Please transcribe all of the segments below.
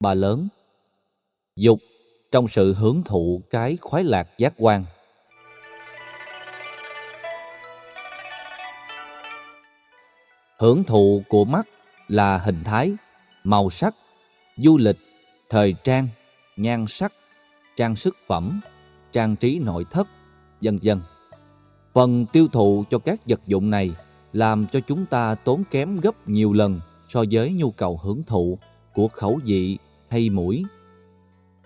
Ba lớn Dục trong sự hưởng thụ cái khoái lạc giác quan. Hưởng thụ của mắt là hình thái, màu sắc, du lịch, thời trang, nhan sắc, trang sức phẩm, trang trí nội thất, vân vân. Phần tiêu thụ cho các vật dụng này làm cho chúng ta tốn kém gấp nhiều lần so với nhu cầu hưởng thụ của khẩu vị hay mũi.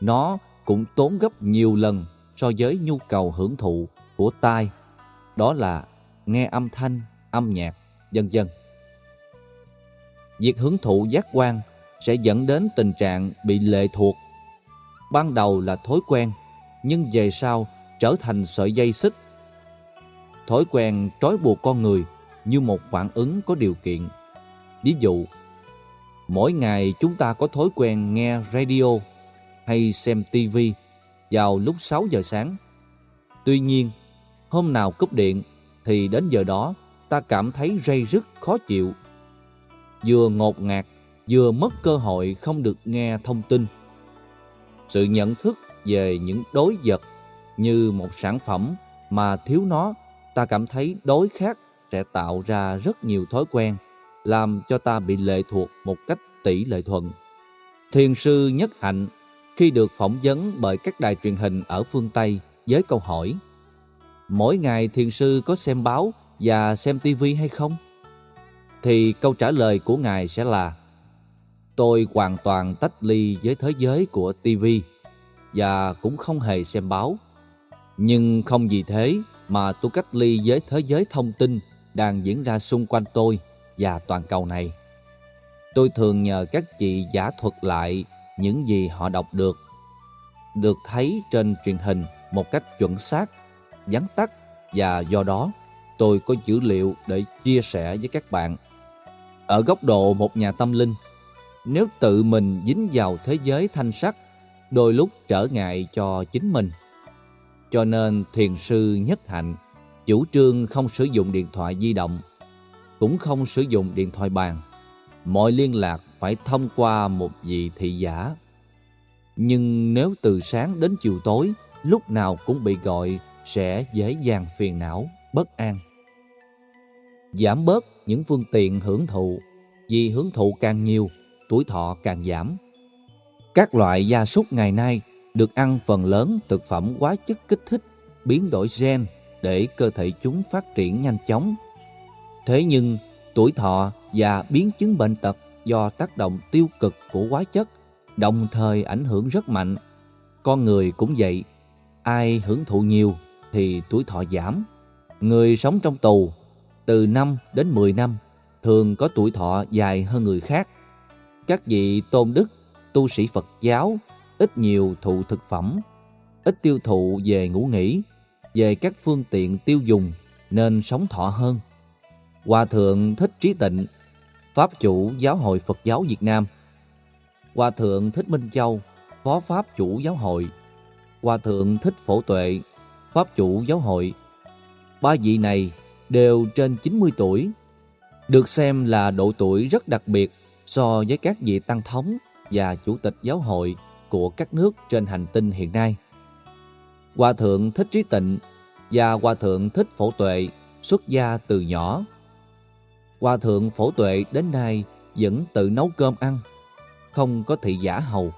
Nó cũng tốn gấp nhiều lần so với nhu cầu hưởng thụ của tai, đó là nghe âm thanh, âm nhạc, vân vân. Việc hưởng thụ giác quan sẽ dẫn đến tình trạng bị lệ thuộc. Ban đầu là thói quen, nhưng về sau trở thành sợi dây xích. Thói quen trói buộc con người như một phản ứng có điều kiện. Ví dụ, mỗi ngày chúng ta có thói quen nghe radio hay xem TV vào lúc 6 giờ sáng. Tuy nhiên, hôm nào cúp điện thì đến giờ đó ta cảm thấy rây rứt khó chịu. Vừa ngột ngạt, vừa mất cơ hội không được nghe thông tin. Sự nhận thức về những đối vật như một sản phẩm mà thiếu nó, ta cảm thấy đối khác sẽ tạo ra rất nhiều thói quen, làm cho ta bị lệ thuộc một cách tỷ lệ thuận. Thiền sư Nhất Hạnh, khi được phỏng vấn bởi các đài truyền hình ở phương Tây với câu hỏi, Mỗi ngày thiền sư có xem báo và xem tivi hay không? Thì câu trả lời của Ngài sẽ là, Tôi hoàn toàn tách ly với thế giới của tivi và cũng không hề xem báo. Nhưng không vì thế mà tôi cách ly với thế giới thông tin đang diễn ra xung quanh tôi và toàn cầu này. Tôi thường nhờ các chị giả thuật lại những gì họ đọc được, được thấy trên truyền hình một cách chuẩn xác, vắn tắt và do đó tôi có dữ liệu để chia sẻ với các bạn. Ở góc độ một nhà tâm linh, nếu tự mình dính vào thế giới thanh sắc, đôi lúc trở ngại cho chính mình. Cho nên thiền sư Nhất Hạnh chủ trương không sử dụng điện thoại di động, cũng không sử dụng điện thoại bàn. Mọi liên lạc phải thông qua một vị thị giả. Nhưng nếu từ sáng đến chiều tối, lúc nào cũng bị gọi sẽ dễ dàng phiền não, bất an. Giảm bớt những phương tiện hưởng thụ, vì hưởng thụ càng nhiều, tuổi thọ càng giảm. Các loại gia súc ngày nay được ăn phần lớn thực phẩm quá chất kích thích, biến đổi gen để cơ thể chúng phát triển nhanh chóng. Thế nhưng, tuổi thọ và biến chứng bệnh tật do tác động tiêu cực của hóa chất đồng thời ảnh hưởng rất mạnh. Con người cũng vậy, ai hưởng thụ nhiều thì tuổi thọ giảm. Người sống trong tù từ 5 đến 10 năm thường có tuổi thọ dài hơn người khác. Các vị tôn đức, tu sĩ Phật giáo ít nhiều thụ thực phẩm, ít tiêu thụ về ngủ nghỉ, về các phương tiện tiêu dùng nên sống thọ hơn. Hòa thượng Thích Trí Tịnh, Pháp chủ Giáo hội Phật giáo Việt Nam Hòa thượng Thích Minh Châu, Phó Pháp chủ Giáo hội Hòa thượng Thích Phổ Tuệ, Pháp chủ Giáo hội Ba vị này đều trên 90 tuổi, được xem là độ tuổi rất đặc biệt so với các vị tăng thống và chủ tịch giáo hội của các nước trên hành tinh hiện nay. Hòa thượng Thích Trí Tịnh và Hòa thượng Thích Phổ Tuệ xuất gia từ nhỏ. Hòa thượng Phổ Tuệ đến nay vẫn tự nấu cơm ăn, không có thị giả hầu.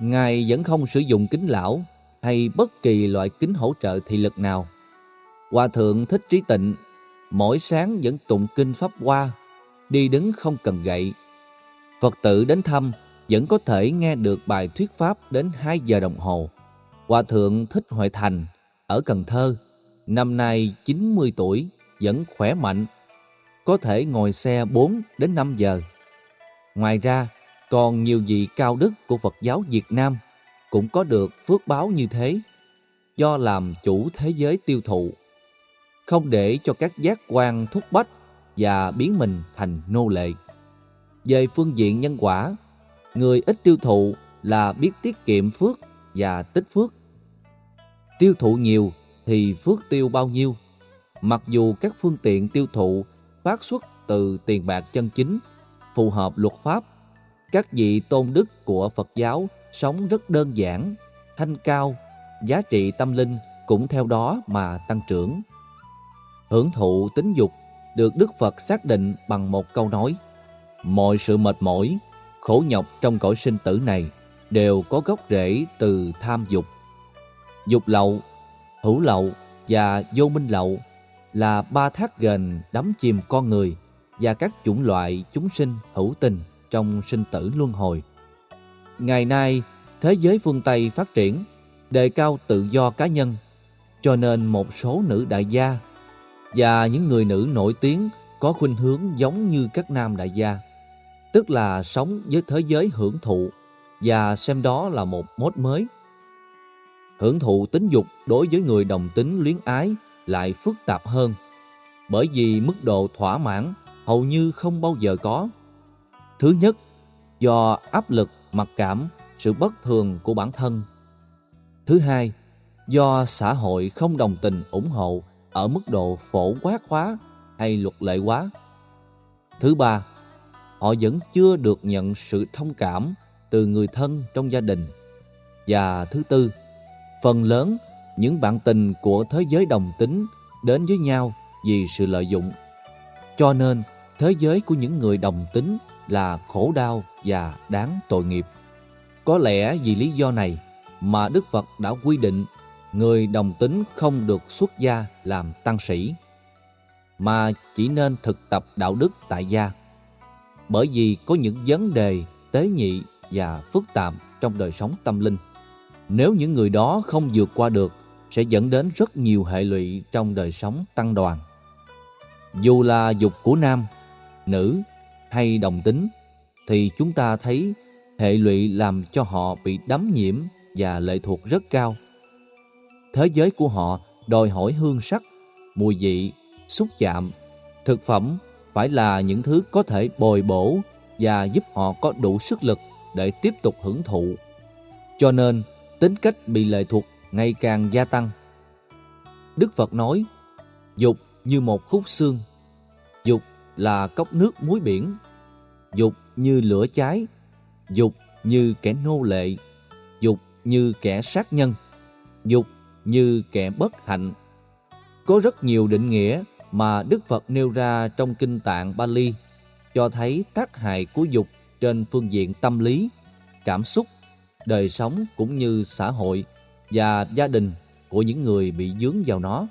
Ngài vẫn không sử dụng kính lão hay bất kỳ loại kính hỗ trợ thị lực nào. Hòa thượng Thích Trí Tịnh mỗi sáng vẫn tụng kinh Pháp Hoa, đi đứng không cần gậy. Phật tử đến thăm vẫn có thể nghe được bài thuyết pháp đến 2 giờ đồng hồ. Hòa thượng Thích Huệ Thành ở Cần Thơ, năm nay 90 tuổi, vẫn khỏe mạnh, có thể ngồi xe 4 đến 5 giờ. Ngoài ra, còn nhiều vị cao đức của Phật giáo Việt Nam cũng có được phước báo như thế, do làm chủ thế giới tiêu thụ, không để cho các giác quan thúc bách và biến mình thành nô lệ. Về phương diện nhân quả, người ít tiêu thụ là biết tiết kiệm phước và tích phước. Tiêu thụ nhiều thì phước tiêu bao nhiêu. Mặc dù các phương tiện tiêu thụ phát xuất từ tiền bạc chân chính, phù hợp luật pháp, Các vị tôn đức của Phật giáo sống rất đơn giản, thanh cao, giá trị tâm linh cũng theo đó mà tăng trưởng. Hưởng thụ tính dục được Đức Phật xác định bằng một câu nói. Mọi sự mệt mỏi, khổ nhọc trong cõi sinh tử này đều có gốc rễ từ tham dục. Dục lậu, hữu lậu và vô minh lậu là ba thác gền đắm chìm con người và các chủng loại chúng sinh hữu tình trong sinh tử luân hồi. Ngày nay, thế giới phương Tây phát triển, đề cao tự do cá nhân, cho nên một số nữ đại gia và những người nữ nổi tiếng có khuynh hướng giống như các nam đại gia, tức là sống với thế giới hưởng thụ và xem đó là một mốt mới. Hưởng thụ tính dục đối với người đồng tính luyến ái lại phức tạp hơn, bởi vì mức độ thỏa mãn hầu như không bao giờ có. Thứ nhất, do áp lực, mặc cảm, sự bất thường của bản thân. Thứ hai, do xã hội không đồng tình ủng hộ ở mức độ phổ quát hóa hay luật lệ hóa. Thứ ba, họ vẫn chưa được nhận sự thông cảm từ người thân trong gia đình. Và thứ tư, phần lớn những bạn tình của thế giới đồng tính đến với nhau vì sự lợi dụng. Cho nên, thế giới của những người đồng tính là khổ đau và đáng tội nghiệp. Có lẽ vì lý do này mà Đức Phật đã quy định người đồng tính không được xuất gia làm tăng sĩ, mà chỉ nên thực tập đạo đức tại gia. Bởi vì có những vấn đề tế nhị và phức tạp trong đời sống tâm linh. Nếu những người đó không vượt qua được, sẽ dẫn đến rất nhiều hệ lụy trong đời sống tăng đoàn. Dù là dục của nam, nữ hay đồng tính, thì chúng ta thấy hệ lụy làm cho họ bị đắm nhiễm và lệ thuộc rất cao. Thế giới của họ đòi hỏi hương sắc, mùi vị, xúc chạm, thực phẩm phải là những thứ có thể bồi bổ và giúp họ có đủ sức lực để tiếp tục hưởng thụ. Cho nên, tính cách bị lệ thuộc ngày càng gia tăng. Đức Phật nói, dục như một khúc xương, dục là cốc nước muối biển, dục như lửa cháy, dục như kẻ nô lệ, dục như kẻ sát nhân, dục như kẻ bất hạnh. Có rất nhiều định nghĩa mà Đức Phật nêu ra trong Kinh Tạng Bali cho thấy tác hại của dục trên phương diện tâm lý, cảm xúc, đời sống cũng như xã hội và gia đình của những người bị dướng vào nó.